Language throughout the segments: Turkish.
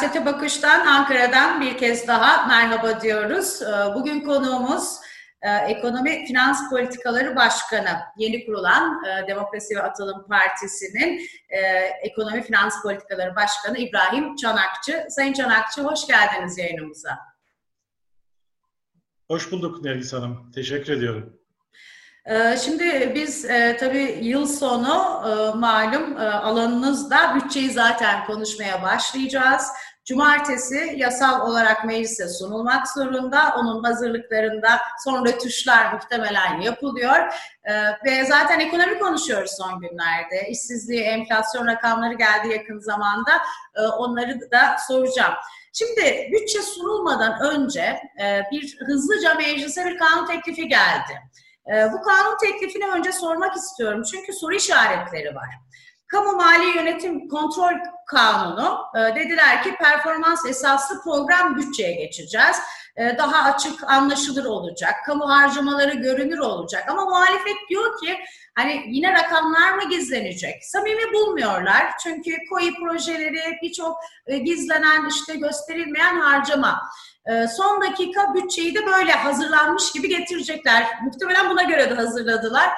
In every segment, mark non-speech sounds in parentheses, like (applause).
Siyasete Bakış'tan Ankara'dan bir kez daha merhaba diyoruz. Ee, bugün konuğumuz e, Ekonomi Finans Politikaları Başkanı, yeni kurulan e, Demokrasi ve Atılım Partisi'nin e, Ekonomi Finans Politikaları Başkanı İbrahim Çanakçı. Sayın Çanakçı hoş geldiniz yayınımıza. Hoş bulduk Nergis Hanım. Teşekkür ediyorum. Ee, şimdi biz tabii yıl sonu malum alanınızda bütçeyi zaten konuşmaya başlayacağız. Cumartesi yasal olarak meclise sunulmak zorunda. Onun hazırlıklarında son rötuşlar muhtemelen yapılıyor. E, ve zaten ekonomi konuşuyoruz son günlerde. İşsizliği, enflasyon rakamları geldi yakın zamanda. E, onları da soracağım. Şimdi bütçe sunulmadan önce e, bir hızlıca meclise bir kanun teklifi geldi. Ee, bu kanun teklifini önce sormak istiyorum çünkü soru işaretleri var. Kamu Mali Yönetim Kontrol Kanunu e, dediler ki performans esaslı program bütçeye geçeceğiz. E, daha açık, anlaşılır olacak. Kamu harcamaları görünür olacak. Ama muhalefet diyor ki hani yine rakamlar mı gizlenecek? Samimi bulmuyorlar. Çünkü koyu projeleri birçok e, gizlenen işte gösterilmeyen harcama. Ee, son dakika bütçeyi de böyle hazırlanmış gibi getirecekler. Muhtemelen buna göre de hazırladılar.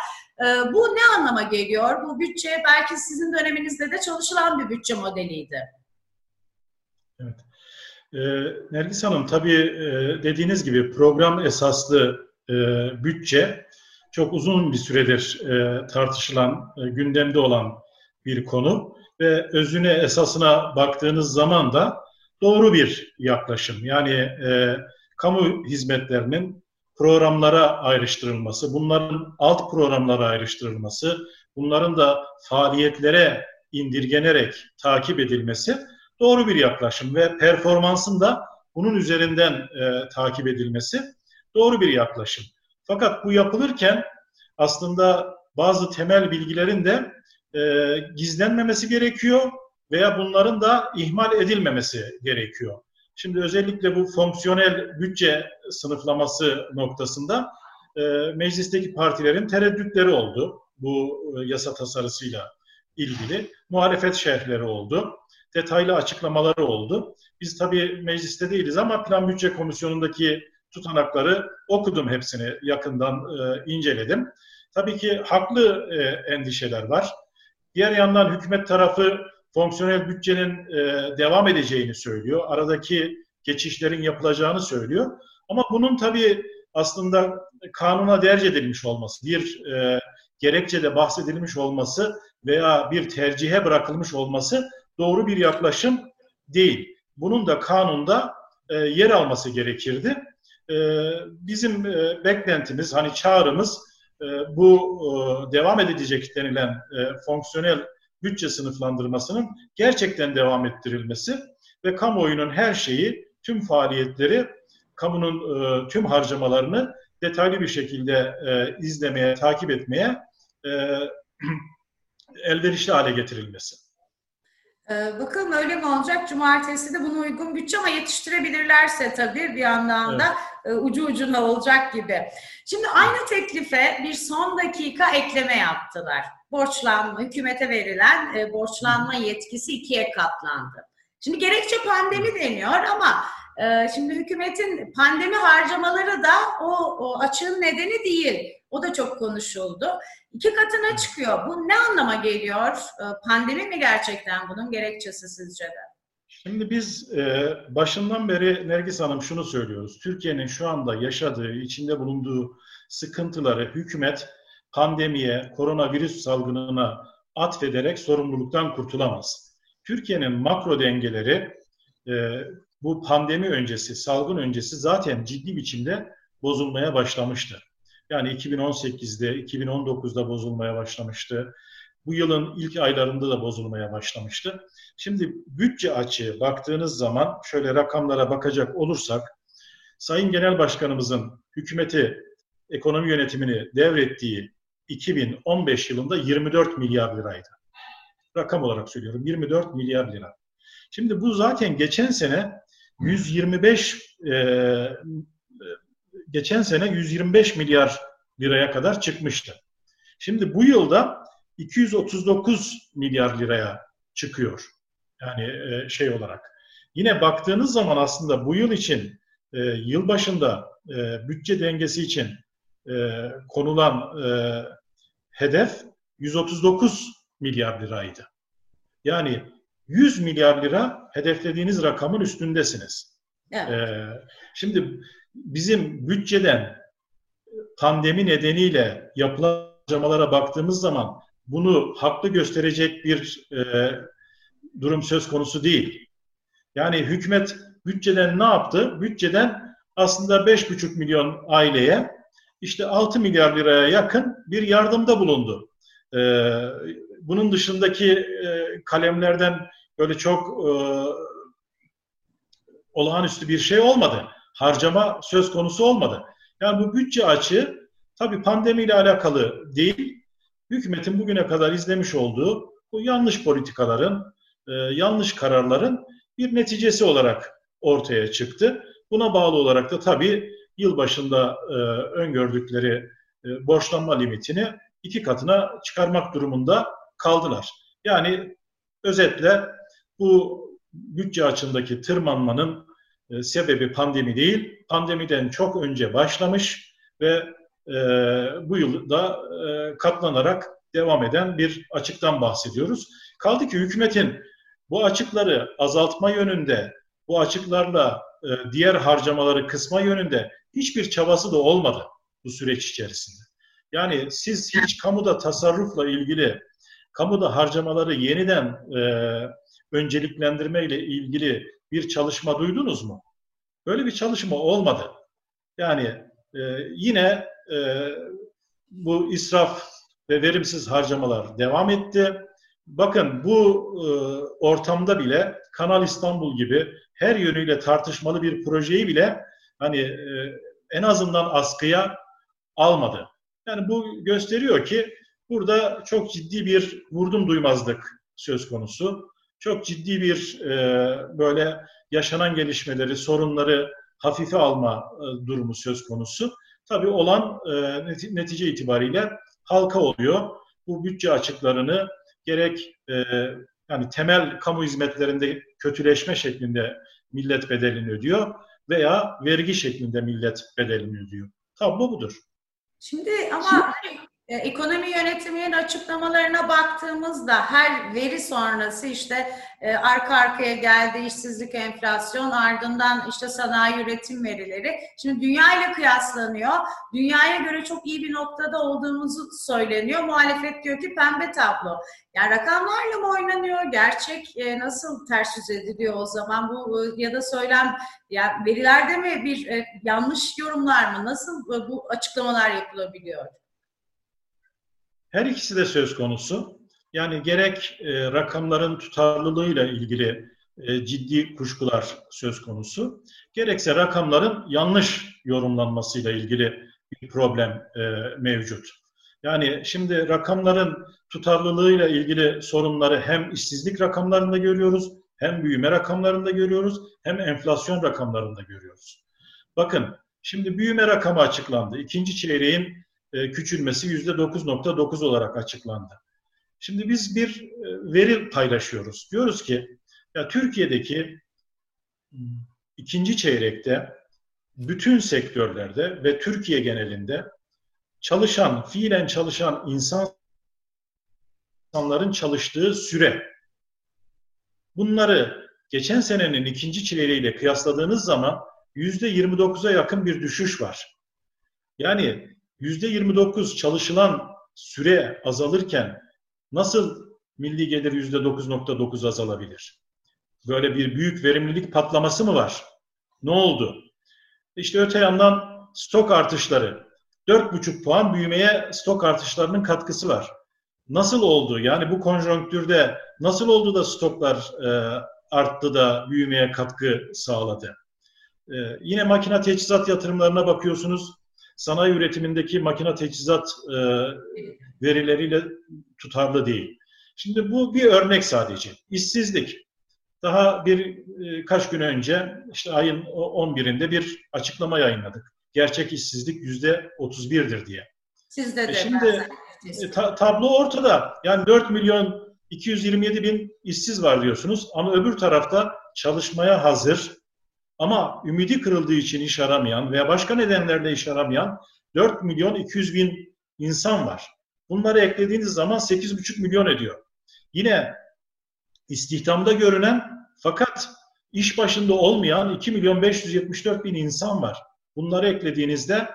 Ee, bu ne anlama geliyor? Bu bütçe belki sizin döneminizde de çalışılan bir bütçe modeliydi. Evet. Ee, Nergis Hanım tabii e, dediğiniz gibi program esaslı e, bütçe çok uzun bir süredir e, tartışılan, gündemde olan bir konu ve özüne esasına baktığınız zaman da doğru bir yaklaşım. Yani e, kamu hizmetlerinin programlara ayrıştırılması, bunların alt programlara ayrıştırılması, bunların da faaliyetlere indirgenerek takip edilmesi doğru bir yaklaşım ve performansın da bunun üzerinden e, takip edilmesi doğru bir yaklaşım. Fakat bu yapılırken aslında bazı temel bilgilerin de e, gizlenmemesi gerekiyor veya bunların da ihmal edilmemesi gerekiyor. Şimdi özellikle bu fonksiyonel bütçe sınıflaması noktasında e, meclisteki partilerin tereddütleri oldu bu e, yasa tasarısıyla ilgili. Muhalefet şerhleri oldu. Detaylı açıklamaları oldu. Biz tabii mecliste değiliz ama Plan Bütçe Komisyonu'ndaki tutanakları okudum hepsini yakından e, inceledim. Tabii ki haklı e, endişeler var. Diğer yandan hükümet tarafı fonksiyonel bütçenin e, devam edeceğini söylüyor. Aradaki geçişlerin yapılacağını söylüyor. Ama bunun tabii aslında kanuna derc edilmiş olması, bir e, gerekçede bahsedilmiş olması veya bir tercihe bırakılmış olması doğru bir yaklaşım değil. Bunun da kanunda e, yer alması gerekirdi. E, bizim e, beklentimiz, hani çağrımız e, bu e, devam edilecek denilen e, fonksiyonel bütçe sınıflandırmasının gerçekten devam ettirilmesi ve kamuoyunun her şeyi, tüm faaliyetleri, kamunun e, tüm harcamalarını detaylı bir şekilde e, izlemeye, takip etmeye e, (clears throat) elverişli hale getirilmesi. Ee, bakalım öyle mi olacak? Cumartesi de buna uygun bütçe ama yetiştirebilirlerse tabii bir yandan da evet. ucu ucuna olacak gibi. Şimdi aynı teklife bir son dakika ekleme yaptılar borçlanma, hükümete verilen e, borçlanma yetkisi ikiye katlandı. Şimdi gerekçe pandemi deniyor ama e, şimdi hükümetin pandemi harcamaları da o, o açığın nedeni değil. O da çok konuşuldu. İki katına çıkıyor. Bu ne anlama geliyor? E, pandemi mi gerçekten bunun gerekçesi sizce de? Şimdi biz e, başından beri Nergis Hanım şunu söylüyoruz. Türkiye'nin şu anda yaşadığı, içinde bulunduğu sıkıntıları hükümet pandemiye, koronavirüs salgınına atfederek sorumluluktan kurtulamaz. Türkiye'nin makro dengeleri e, bu pandemi öncesi, salgın öncesi zaten ciddi biçimde bozulmaya başlamıştı. Yani 2018'de, 2019'da bozulmaya başlamıştı. Bu yılın ilk aylarında da bozulmaya başlamıştı. Şimdi bütçe açığı baktığınız zaman şöyle rakamlara bakacak olursak Sayın Genel Başkanımızın hükümeti ekonomi yönetimini devrettiği 2015 yılında 24 milyar liraydı. Rakam olarak söylüyorum 24 milyar lira. Şimdi bu zaten geçen sene 125 e, geçen sene 125 milyar liraya kadar çıkmıştı. Şimdi bu yılda 239 milyar liraya çıkıyor. Yani e, şey olarak yine baktığınız zaman aslında bu yıl için e, yıl başında e, bütçe dengesi için e, konulan e, hedef 139 milyar liraydı. Yani 100 milyar lira hedeflediğiniz rakamın üstündesiniz. Evet. E, şimdi bizim bütçeden pandemi nedeniyle yapılan harcamalara baktığımız zaman bunu haklı gösterecek bir e, durum söz konusu değil. Yani hükümet bütçeden ne yaptı? Bütçeden aslında 5,5 milyon aileye işte 6 milyar liraya yakın bir yardımda bulundu. Ee, bunun dışındaki e, kalemlerden böyle çok e, olağanüstü bir şey olmadı. Harcama söz konusu olmadı. Yani bu bütçe açığı tabii pandemiyle alakalı değil, hükümetin bugüne kadar izlemiş olduğu bu yanlış politikaların, e, yanlış kararların bir neticesi olarak ortaya çıktı. Buna bağlı olarak da tabii yılbaşında e, öngördükleri e, borçlanma limitini iki katına çıkarmak durumunda kaldılar. Yani özetle bu bütçe açındaki tırmanmanın e, sebebi pandemi değil, pandemiden çok önce başlamış ve e, bu yılda e, katlanarak devam eden bir açıktan bahsediyoruz. Kaldı ki hükümetin bu açıkları azaltma yönünde, bu açıklarla e, diğer harcamaları kısma yönünde hiçbir çabası da olmadı bu süreç içerisinde. Yani siz hiç kamuda tasarrufla ilgili, kamuda harcamaları yeniden e, önceliklendirme ile ilgili bir çalışma duydunuz mu? Böyle bir çalışma olmadı. Yani e, yine e, bu israf ve verimsiz harcamalar devam etti. Bakın bu e, ortamda bile Kanal İstanbul gibi her yönüyle tartışmalı bir projeyi bile hani e, en azından askıya almadı. Yani bu gösteriyor ki burada çok ciddi bir vurdum duymazlık söz konusu. Çok ciddi bir e, böyle yaşanan gelişmeleri, sorunları hafife alma e, durumu söz konusu. Tabii olan e, netice itibariyle halka oluyor. Bu bütçe açıklarını gerek e, yani temel kamu hizmetlerinde kötüleşme şeklinde millet bedelini ödüyor veya vergi şeklinde millet bedelini ödüyor. Tablo budur. Şimdi ama e, ekonomi yönetiminin açıklamalarına baktığımızda her veri sonrası işte e, arka arkaya geldi işsizlik, enflasyon, ardından işte sanayi üretim verileri. Şimdi dünya ile kıyaslanıyor. Dünyaya göre çok iyi bir noktada olduğumuzu söyleniyor. Muhalefet diyor ki pembe tablo. Yani rakamlarla mı oynanıyor? Gerçek e, nasıl ters yüz ediliyor o zaman? Bu ya da söylem ya verilerde mi bir yanlış yorumlar mı? Nasıl bu açıklamalar yapılabiliyor? Her ikisi de söz konusu. Yani gerek e, rakamların tutarlılığıyla ilgili e, ciddi kuşkular söz konusu, gerekse rakamların yanlış yorumlanmasıyla ilgili bir problem e, mevcut. Yani şimdi rakamların tutarlılığıyla ilgili sorunları hem işsizlik rakamlarında görüyoruz, hem büyüme rakamlarında görüyoruz, hem enflasyon rakamlarında görüyoruz. Bakın şimdi büyüme rakamı açıklandı. İkinci çeyreğin küçülmesi %9.9 olarak açıklandı. Şimdi biz bir e, veri paylaşıyoruz. Diyoruz ki ya Türkiye'deki ikinci çeyrekte bütün sektörlerde ve Türkiye genelinde çalışan, fiilen çalışan insanların çalıştığı süre bunları geçen senenin ikinci çeyreğiyle kıyasladığınız zaman yüzde 29'a yakın bir düşüş var. Yani %29 çalışılan süre azalırken nasıl milli gelir %9.9 azalabilir? Böyle bir büyük verimlilik patlaması mı var? Ne oldu? İşte öte yandan stok artışları. 4,5 puan büyümeye stok artışlarının katkısı var. Nasıl oldu? Yani bu konjonktürde nasıl oldu da stoklar e, arttı da büyümeye katkı sağladı? E, yine makine teçhizat yatırımlarına bakıyorsunuz sanayi üretimindeki makine teçhizat e, verileriyle tutarlı değil. Şimdi bu bir örnek sadece. İşsizlik. Daha bir e, kaç gün önce işte ayın 11'inde bir açıklama yayınladık. Gerçek işsizlik yüzde 31'dir diye. Sizde de. E şimdi e, ta, tablo ortada. Yani 4 milyon 227 bin işsiz var diyorsunuz ama öbür tarafta çalışmaya hazır ama ümidi kırıldığı için iş aramayan veya başka nedenlerle iş aramayan 4 milyon 200 bin insan var. Bunları eklediğiniz zaman 8,5 milyon ediyor. Yine istihdamda görünen fakat iş başında olmayan 2 milyon 574 bin insan var. Bunları eklediğinizde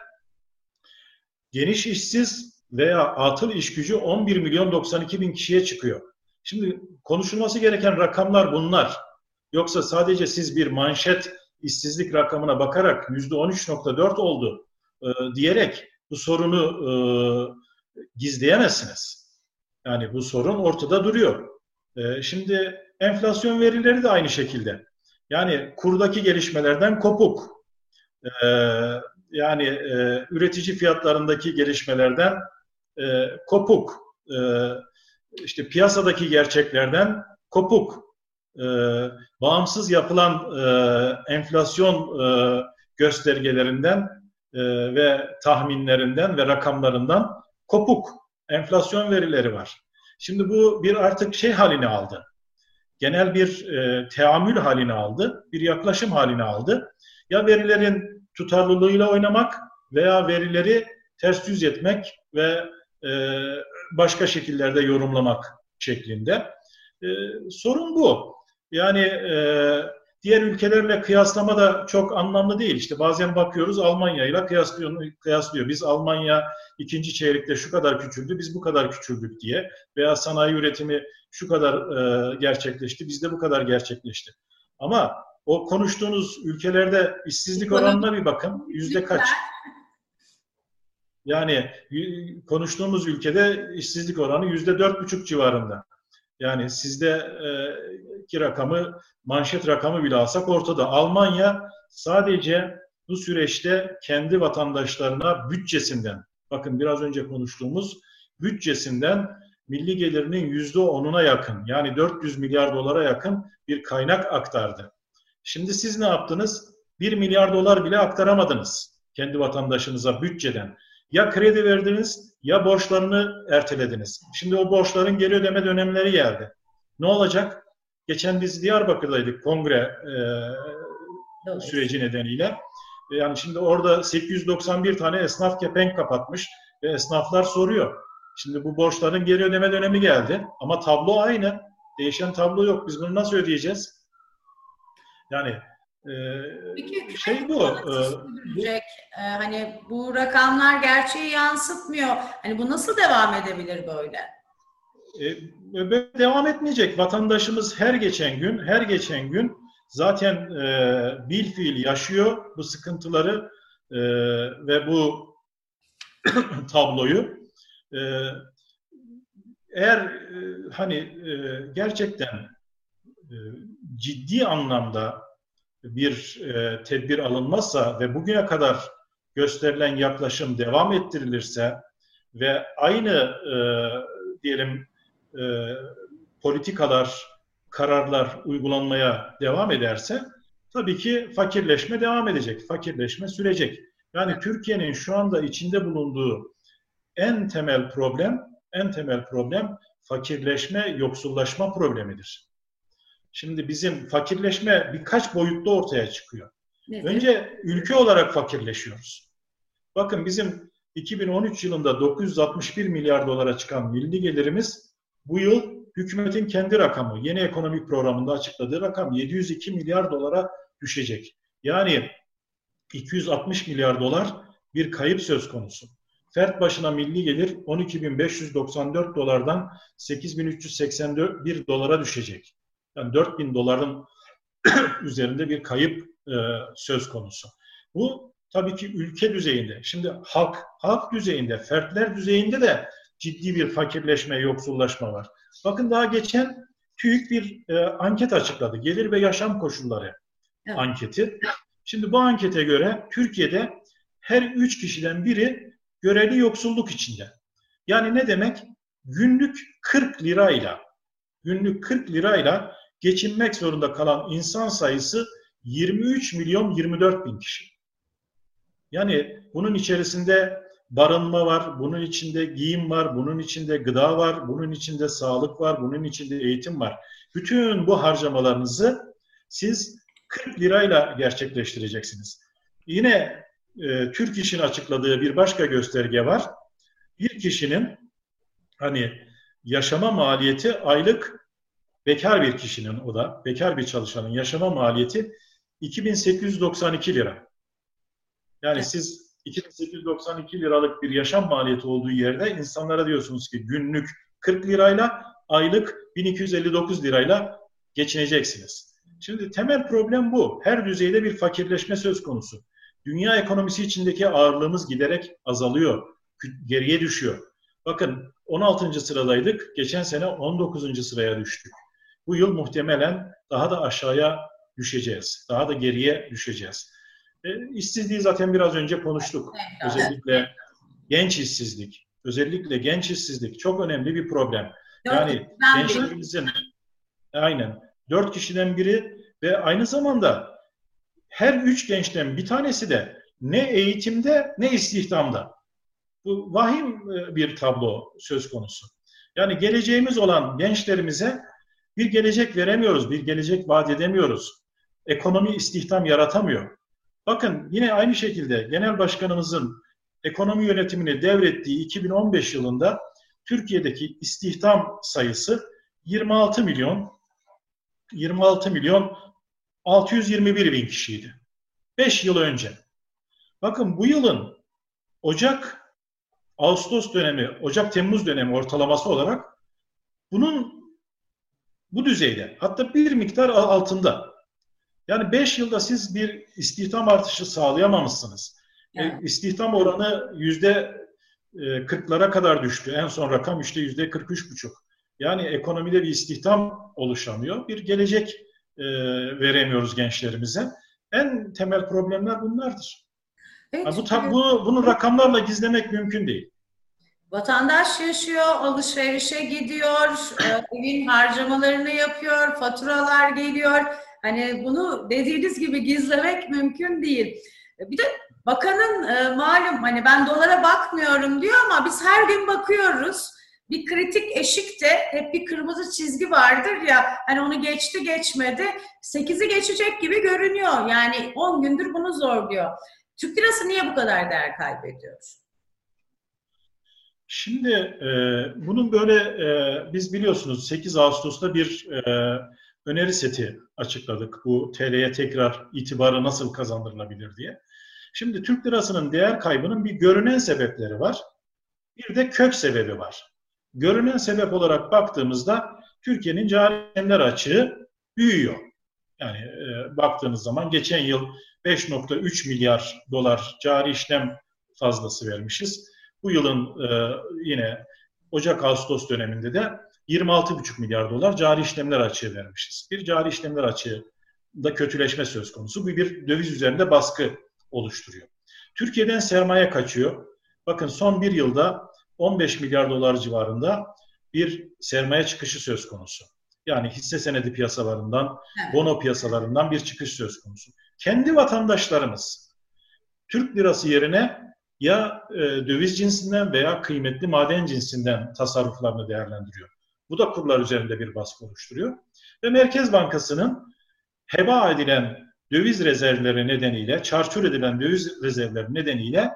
geniş işsiz veya atıl iş gücü 11 milyon 92 bin kişiye çıkıyor. Şimdi konuşulması gereken rakamlar bunlar. Yoksa sadece siz bir manşet işsizlik rakamına bakarak %13.4 oldu e, diyerek bu sorunu e, gizleyemezsiniz. Yani bu sorun ortada duruyor. E, şimdi enflasyon verileri de aynı şekilde. Yani kurdaki gelişmelerden kopuk. E, yani e, üretici fiyatlarındaki gelişmelerden e, kopuk. E, işte piyasadaki gerçeklerden kopuk. E, bağımsız yapılan e, enflasyon e, göstergelerinden e, ve tahminlerinden ve rakamlarından kopuk enflasyon verileri var. Şimdi bu bir artık şey halini aldı. Genel bir e, teamül halini aldı, bir yaklaşım halini aldı. Ya verilerin tutarlılığıyla oynamak veya verileri ters yüz etmek ve e, başka şekillerde yorumlamak şeklinde. E, sorun bu. Yani e, diğer ülkelerle kıyaslama da çok anlamlı değil. İşte bazen bakıyoruz Almanya ile kıyaslıyor, kıyaslıyor. Biz Almanya ikinci çeyrekte şu kadar küçüldü, biz bu kadar küçüldük diye. Veya sanayi üretimi şu kadar e, gerçekleşti, bizde bu kadar gerçekleşti. Ama o konuştuğunuz ülkelerde işsizlik oranına bir bakın. Yüzde kaç? Yani konuştuğumuz ülkede işsizlik oranı yüzde dört buçuk civarında. Yani sizde e, rakamı, manşet rakamı bile alsak ortada. Almanya sadece bu süreçte kendi vatandaşlarına bütçesinden, bakın biraz önce konuştuğumuz bütçesinden milli gelirinin yüzde onuna yakın, yani 400 milyar dolara yakın bir kaynak aktardı. Şimdi siz ne yaptınız? 1 milyar dolar bile aktaramadınız kendi vatandaşınıza bütçeden. Ya kredi verdiniz ya borçlarını ertelediniz. Şimdi o borçların geri ödeme dönemleri geldi. Ne olacak? Geçen biz Diyarbakır'daydık kongre e, süreci nedeniyle. Yani şimdi orada 891 tane esnaf kepenk kapatmış ve esnaflar soruyor. Şimdi bu borçların geri ödeme dönemi geldi ama tablo aynı. Değişen tablo yok. Biz bunu nasıl ödeyeceğiz? Yani Peki, şey bu. E, e, hani bu rakamlar gerçeği yansıtmıyor. Hani bu nasıl devam edebilir böyle? E, devam etmeyecek. Vatandaşımız her geçen gün, her geçen gün zaten e, bil fiil yaşıyor bu sıkıntıları e, ve bu (clears throat) tabloyu. E, eğer e, hani e, gerçekten e, ciddi anlamda bir e, tedbir alınmazsa ve bugüne kadar gösterilen yaklaşım devam ettirilirse ve aynı e, diyelim e, politikalar, kararlar uygulanmaya devam ederse tabii ki fakirleşme devam edecek, fakirleşme sürecek. Yani Türkiye'nin şu anda içinde bulunduğu en temel problem, en temel problem fakirleşme, yoksullaşma problemidir. Şimdi bizim fakirleşme birkaç boyutta ortaya çıkıyor. Nedir? Önce ülke olarak fakirleşiyoruz. Bakın bizim 2013 yılında 961 milyar dolara çıkan milli gelirimiz bu yıl hükümetin kendi rakamı, yeni ekonomik programında açıkladığı rakam 702 milyar dolara düşecek. Yani 260 milyar dolar bir kayıp söz konusu. Fert başına milli gelir 12.594 dolardan 8.381 dolara düşecek. Yani 4000 doların (clears throat) üzerinde bir kayıp e, söz konusu. Bu tabii ki ülke düzeyinde. Şimdi halk halk düzeyinde, fertler düzeyinde de ciddi bir fakirleşme, yoksullaşma var. Bakın daha geçen TÜİK bir e, anket açıkladı. Gelir ve yaşam koşulları evet. anketi. Şimdi bu ankete göre Türkiye'de her üç kişiden biri göreli yoksulluk içinde. Yani ne demek? Günlük 40 lirayla günlük 40 lirayla geçinmek zorunda kalan insan sayısı 23 milyon 24 bin kişi. Yani bunun içerisinde barınma var, bunun içinde giyim var, bunun içinde gıda var, bunun içinde sağlık var, bunun içinde eğitim var. Bütün bu harcamalarınızı siz 40 lirayla gerçekleştireceksiniz. Yine e, Türk İş'in açıkladığı bir başka gösterge var. Bir kişinin hani yaşama maliyeti aylık bekar bir kişinin o da bekar bir çalışanın yaşama maliyeti 2892 lira. Yani siz 2892 liralık bir yaşam maliyeti olduğu yerde insanlara diyorsunuz ki günlük 40 lirayla aylık 1259 lirayla geçineceksiniz. Şimdi temel problem bu. Her düzeyde bir fakirleşme söz konusu. Dünya ekonomisi içindeki ağırlığımız giderek azalıyor, geriye düşüyor. Bakın 16. sıradaydık, geçen sene 19. sıraya düştük. Bu yıl muhtemelen daha da aşağıya düşeceğiz, daha da geriye düşeceğiz. E, işsizliği zaten biraz önce konuştuk. Özellikle genç işsizlik, özellikle genç işsizlik çok önemli bir problem. Yani gençlerimizin aynen dört kişiden biri ve aynı zamanda her üç gençten bir tanesi de ne eğitimde ne istihdamda. Bu vahim e, bir tablo söz konusu. Yani geleceğimiz olan gençlerimize bir gelecek veremiyoruz, bir gelecek vaat edemiyoruz. Ekonomi istihdam yaratamıyor. Bakın yine aynı şekilde genel başkanımızın ekonomi yönetimini devrettiği 2015 yılında Türkiye'deki istihdam sayısı 26 milyon 26 milyon 621 bin kişiydi. 5 yıl önce. Bakın bu yılın Ocak Ağustos dönemi, Ocak-Temmuz dönemi ortalaması olarak bunun bu düzeyde hatta bir miktar altında. Yani 5 yılda siz bir istihdam artışı sağlayamamışsınız. E, yani. E, istihdam oranı yüzde 40'lara kadar düştü. En son rakam işte yüzde 43,5. Yani ekonomide bir istihdam oluşamıyor. Bir gelecek e, veremiyoruz gençlerimize. En temel problemler bunlardır. Evet, bu, tab- bu, bunu rakamlarla gizlemek mümkün değil. Vatandaş yaşıyor, alışverişe gidiyor, e, evin harcamalarını yapıyor, faturalar geliyor. Hani bunu dediğiniz gibi gizlemek mümkün değil. E, bir de bakanın e, malum hani ben dolara bakmıyorum diyor ama biz her gün bakıyoruz. Bir kritik eşikte hep bir kırmızı çizgi vardır ya hani onu geçti geçmedi 8'i geçecek gibi görünüyor. Yani 10 gündür bunu zorluyor. Türk lirası niye bu kadar değer kaybediyor? Şimdi e, bunun böyle e, biz biliyorsunuz 8 Ağustos'ta bir e, öneri seti açıkladık. Bu TL'ye tekrar itibarı nasıl kazandırılabilir diye. Şimdi Türk lirasının değer kaybının bir görünen sebepleri var. Bir de kök sebebi var. Görünen sebep olarak baktığımızda Türkiye'nin cari açığı büyüyor. Yani e, baktığınız zaman geçen yıl 5.3 milyar dolar cari işlem fazlası vermişiz. Bu yılın e, yine Ocak-Ağustos döneminde de 26,5 milyar dolar cari işlemler açığı vermişiz. Bir cari işlemler açığı da kötüleşme söz konusu. Bu bir döviz üzerinde baskı oluşturuyor. Türkiye'den sermaye kaçıyor. Bakın son bir yılda 15 milyar dolar civarında bir sermaye çıkışı söz konusu. Yani hisse senedi piyasalarından, evet. bono piyasalarından bir çıkış söz konusu. Kendi vatandaşlarımız Türk lirası yerine ya e, döviz cinsinden veya kıymetli maden cinsinden tasarruflarını değerlendiriyor. Bu da kurlar üzerinde bir baskı oluşturuyor. Ve Merkez Bankası'nın heba edilen döviz rezervleri nedeniyle, çarçur edilen döviz rezervleri nedeniyle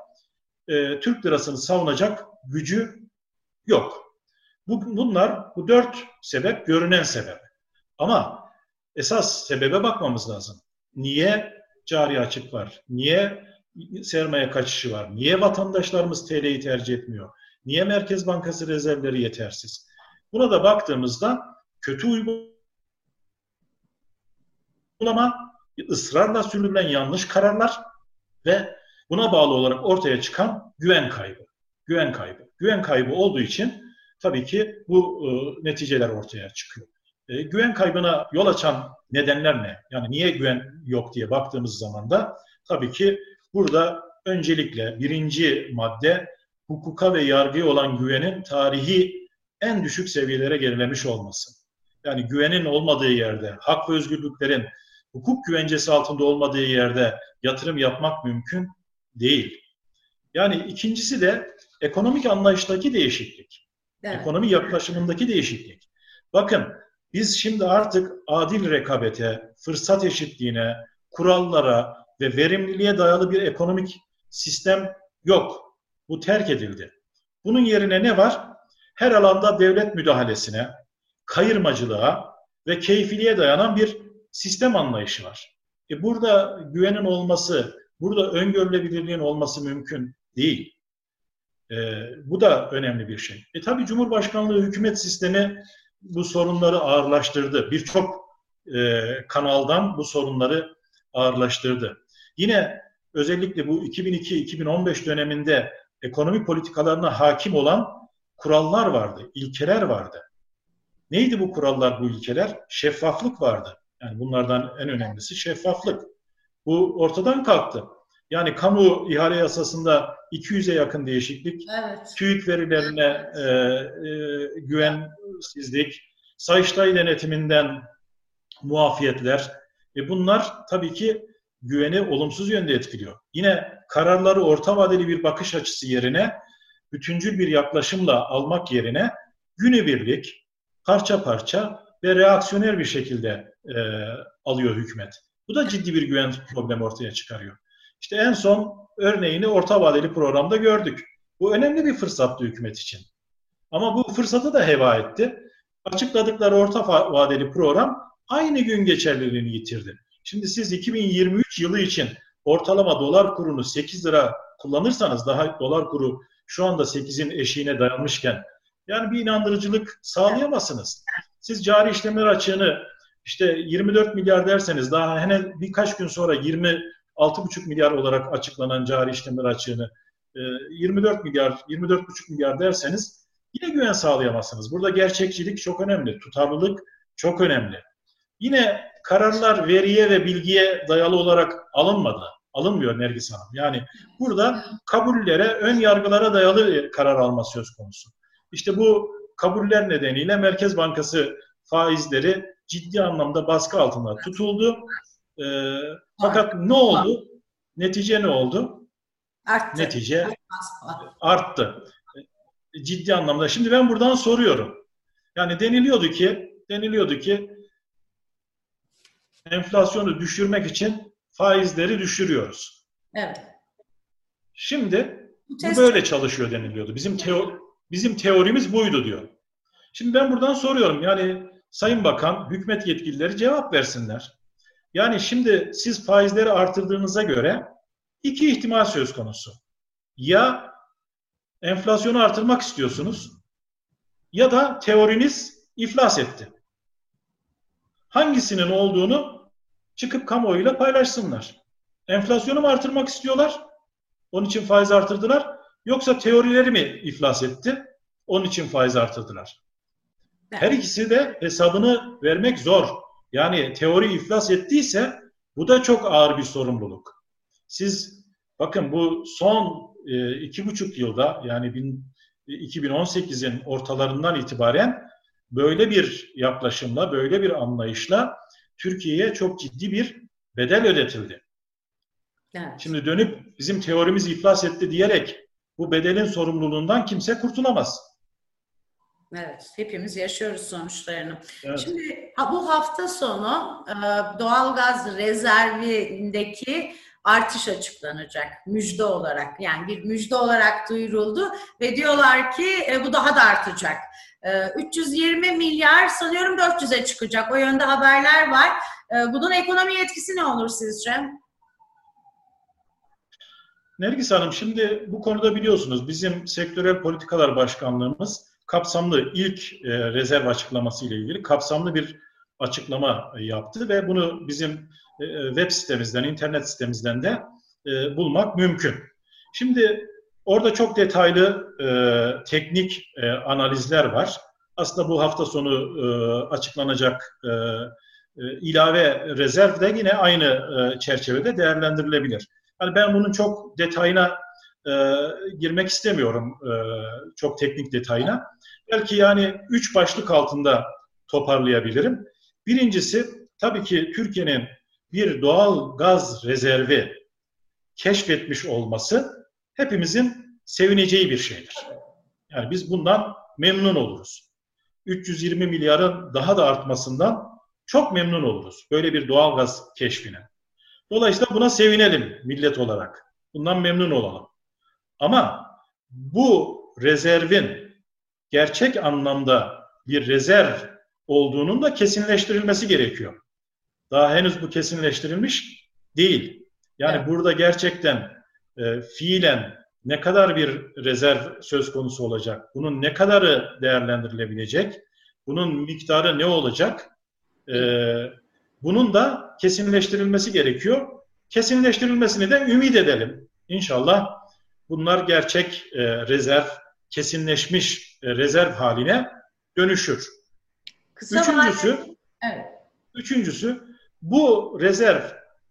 e, Türk lirasını savunacak gücü yok. Bu, bunlar, bu dört sebep görünen sebep. Ama esas sebebe bakmamız lazım. Niye cari açık var? Niye sermaye kaçışı var? Niye vatandaşlarımız TL'yi tercih etmiyor? Niye Merkez Bankası rezervleri yetersiz? Buna da baktığımızda kötü uygulama, ısrarla sürülen yanlış kararlar ve buna bağlı olarak ortaya çıkan güven kaybı. Güven kaybı. Güven kaybı olduğu için tabii ki bu e, neticeler ortaya çıkıyor. E, güven kaybına yol açan nedenler ne? Yani niye güven yok diye baktığımız zaman da tabii ki burada öncelikle birinci madde hukuka ve yargıya olan güvenin tarihi en düşük seviyelere gerilemiş olması. Yani güvenin olmadığı yerde, hak ve özgürlüklerin hukuk güvencesi altında olmadığı yerde yatırım yapmak mümkün değil. Yani ikincisi de ekonomik anlayıştaki değişiklik. Evet. Ekonomi yaklaşımındaki değişiklik. Bakın biz şimdi artık adil rekabete, fırsat eşitliğine, kurallara ve verimliliğe dayalı bir ekonomik sistem yok. Bu terk edildi. Bunun yerine ne var? Her alanda devlet müdahalesine, kayırmacılığa ve keyfiliğe dayanan bir sistem anlayışı var. E burada güvenin olması, burada öngörülebilirliğin olması mümkün değil. E, bu da önemli bir şey. E tabii Cumhurbaşkanlığı hükümet sistemi bu sorunları ağırlaştırdı. Birçok e, kanaldan bu sorunları ağırlaştırdı. Yine özellikle bu 2002-2015 döneminde ekonomi politikalarına hakim olan kurallar vardı, ilkeler vardı. Neydi bu kurallar, bu ilkeler? Şeffaflık vardı. Yani bunlardan en önemlisi şeffaflık. Bu ortadan kalktı. Yani kamu ihale yasasında 200'e yakın değişiklik, evet. TÜİK verilerine e, e, güvensizlik, Sayıştay denetiminden muafiyetler, e bunlar tabii ki güveni olumsuz yönde etkiliyor. Yine kararları orta vadeli bir bakış açısı yerine bütüncül bir yaklaşımla almak yerine günübirlik, parça parça ve reaksiyoner bir şekilde e, alıyor hükümet. Bu da ciddi bir güven problemi ortaya çıkarıyor. İşte en son örneğini orta vadeli programda gördük. Bu önemli bir fırsattı hükümet için. Ama bu fırsatı da heva etti. Açıkladıkları orta vadeli program aynı gün geçerliliğini yitirdi. Şimdi siz 2023 yılı için ortalama dolar kurunu 8 lira kullanırsanız daha dolar kuru şu anda 8'in eşiğine dayanmışken yani bir inandırıcılık sağlayamazsınız. Siz cari işlemler açığını işte 24 milyar derseniz daha hemen birkaç gün sonra 26,5 milyar olarak açıklanan cari işlemler açığını 24 e, milyar, 24,5 milyar derseniz yine güven sağlayamazsınız. Burada gerçekçilik çok önemli, tutarlılık çok önemli. Yine kararlar veriye ve bilgiye dayalı olarak alınmadı. Alınmıyor Nergis Hanım. Yani burada kabullere, ön yargılara dayalı karar alma söz konusu. İşte bu kabuller nedeniyle Merkez Bankası faizleri ciddi anlamda baskı altında tutuldu. E, fakat ne oldu? Netice ne oldu? Arttı. Netice arttı. Ciddi anlamda. Şimdi ben buradan soruyorum. Yani deniliyordu ki deniliyordu ki enflasyonu düşürmek için faizleri düşürüyoruz. Evet. Şimdi bu, bu böyle çalışıyor deniliyordu. Bizim teo bizim teorimiz buydu diyor. Şimdi ben buradan soruyorum. Yani Sayın Bakan, hükümet yetkilileri cevap versinler. Yani şimdi siz faizleri artırdığınıza göre iki ihtimal söz konusu. Ya enflasyonu artırmak istiyorsunuz ya da teoriniz iflas etti hangisinin olduğunu çıkıp kamuoyuyla paylaşsınlar. Enflasyonu mu artırmak istiyorlar? Onun için faiz artırdılar. Yoksa teorileri mi iflas etti? Onun için faiz artırdılar. Her ikisi de hesabını vermek zor. Yani teori iflas ettiyse bu da çok ağır bir sorumluluk. Siz bakın bu son e, iki buçuk yılda yani bin, 2018'in ortalarından itibaren böyle bir yaklaşımla, böyle bir anlayışla Türkiye'ye çok ciddi bir bedel ödetildi. Evet. Şimdi dönüp bizim teorimiz iflas etti diyerek bu bedelin sorumluluğundan kimse kurtulamaz. Evet, hepimiz yaşıyoruz sonuçlarını. Evet. Şimdi bu hafta sonu e, doğalgaz rezervindeki artış açıklanacak müjde olarak. Yani bir müjde olarak duyuruldu ve diyorlar ki e, bu daha da artacak. 320 ee, milyar sanıyorum 400'e çıkacak. O yönde haberler var. Ee, bunun ekonomi etkisi ne olur sizce? Nergis Hanım şimdi bu konuda biliyorsunuz bizim sektörel politikalar başkanlığımız kapsamlı ilk e, rezerv açıklaması ile ilgili kapsamlı bir açıklama yaptı ve bunu bizim e, web sitemizden, internet sitemizden de e, bulmak mümkün. Şimdi Orada çok detaylı e, teknik e, analizler var. Aslında bu hafta sonu e, açıklanacak e, e, ilave rezerv de yine aynı e, çerçevede değerlendirilebilir. Yani ben bunun çok detayına e, girmek istemiyorum, e, çok teknik detayına. Belki yani üç başlık altında toparlayabilirim. Birincisi tabii ki Türkiye'nin bir doğal gaz rezervi keşfetmiş olması hepimizin sevineceği bir şeydir. Yani biz bundan memnun oluruz. 320 milyarın daha da artmasından çok memnun oluruz. Böyle bir doğal gaz keşfine. Dolayısıyla buna sevinelim millet olarak. Bundan memnun olalım. Ama bu rezervin gerçek anlamda bir rezerv olduğunun da kesinleştirilmesi gerekiyor. Daha henüz bu kesinleştirilmiş değil. Yani evet. burada gerçekten e, fiilen ne kadar bir rezerv söz konusu olacak? Bunun ne kadarı değerlendirilebilecek? Bunun miktarı ne olacak? E, bunun da kesinleştirilmesi gerekiyor. Kesinleştirilmesini de ümit edelim. İnşallah bunlar gerçek e, rezerv, kesinleşmiş e, rezerv haline dönüşür. Kısa üçüncüsü, evet. üçüncüsü bu rezerv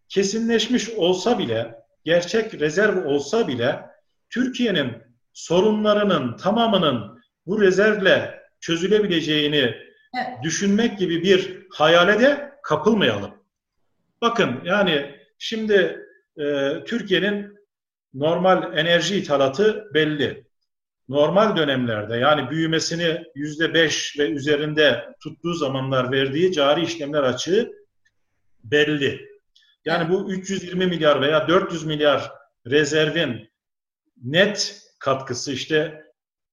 kesinleşmiş olsa bile, gerçek rezerv olsa bile Türkiye'nin sorunlarının tamamının bu rezervle çözülebileceğini evet. düşünmek gibi bir hayale de kapılmayalım. Bakın yani şimdi e, Türkiye'nin normal enerji ithalatı belli. Normal dönemlerde yani büyümesini yüzde beş ve üzerinde tuttuğu zamanlar verdiği cari işlemler açığı belli. Yani bu 320 milyar veya 400 milyar rezervin net katkısı işte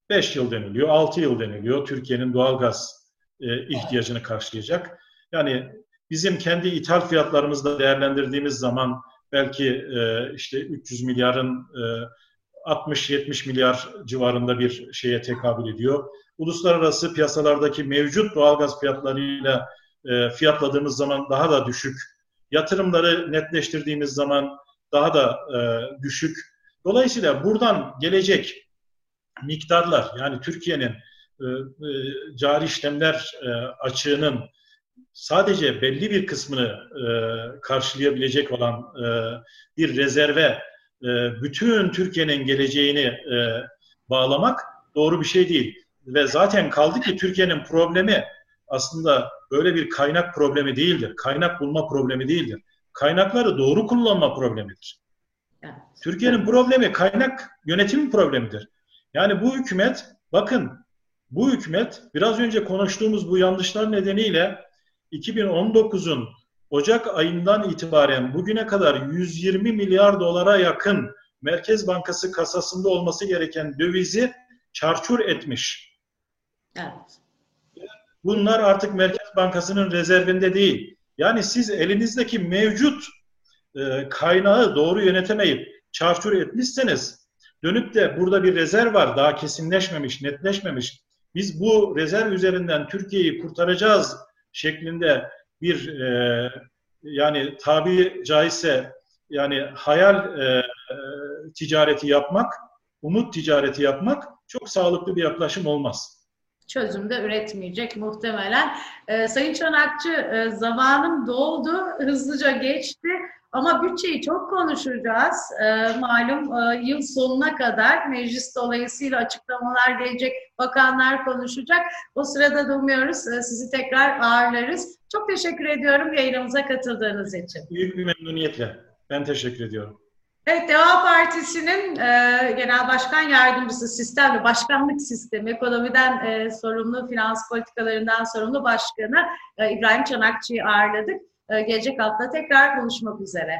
5 yıl deniliyor, 6 yıl deniliyor. Türkiye'nin doğal gaz e, ihtiyacını karşılayacak. Yani bizim kendi ithal fiyatlarımızla değerlendirdiğimiz zaman belki e, işte 300 milyarın e, 60-70 milyar civarında bir şeye tekabül ediyor. Uluslararası piyasalardaki mevcut doğalgaz fiyatlarıyla e, fiyatladığımız zaman daha da düşük. Yatırımları netleştirdiğimiz zaman daha da e, düşük. Dolayısıyla buradan gelecek miktarlar yani Türkiye'nin e, e, cari işlemler e, açığının sadece belli bir kısmını e, karşılayabilecek olan e, bir rezerve e, bütün Türkiye'nin geleceğini e, bağlamak doğru bir şey değil. Ve zaten kaldı ki Türkiye'nin problemi aslında böyle bir kaynak problemi değildir. Kaynak bulma problemi değildir. Kaynakları doğru kullanma problemidir. Türkiye'nin problemi kaynak yönetimi problemidir. Yani bu hükümet, bakın bu hükümet biraz önce konuştuğumuz bu yanlışlar nedeniyle 2019'un Ocak ayından itibaren bugüne kadar 120 milyar dolara yakın Merkez Bankası kasasında olması gereken dövizi çarçur etmiş. Evet. Bunlar artık Merkez Bankası'nın rezervinde değil. Yani siz elinizdeki mevcut e, kaynağı doğru yönetemeyip çarçur etmişseniz dönüp de burada bir rezerv var daha kesinleşmemiş, netleşmemiş. Biz bu rezerv üzerinden Türkiye'yi kurtaracağız şeklinde bir e, yani tabi caizse yani hayal e, ticareti yapmak, umut ticareti yapmak çok sağlıklı bir yaklaşım olmaz. Çözüm de üretmeyecek muhtemelen. Ee, Sayın Çanakçı e, zamanım doldu, hızlıca geçti. Ama bütçeyi çok konuşacağız. E, malum e, yıl sonuna kadar meclis dolayısıyla açıklamalar gelecek, bakanlar konuşacak. O sırada da umuyoruz e, sizi tekrar ağırlarız. Çok teşekkür ediyorum yayınımıza katıldığınız için. Büyük bir memnuniyetle. Ben teşekkür ediyorum. Evet, Deva Partisi'nin e, Genel Başkan Yardımcısı sistem ve başkanlık sistemi, ekonomiden e, sorumlu, finans politikalarından sorumlu başkanı e, İbrahim Çanakçı'yı ağırladık. Ee, gelecek hafta tekrar konuşmak üzere.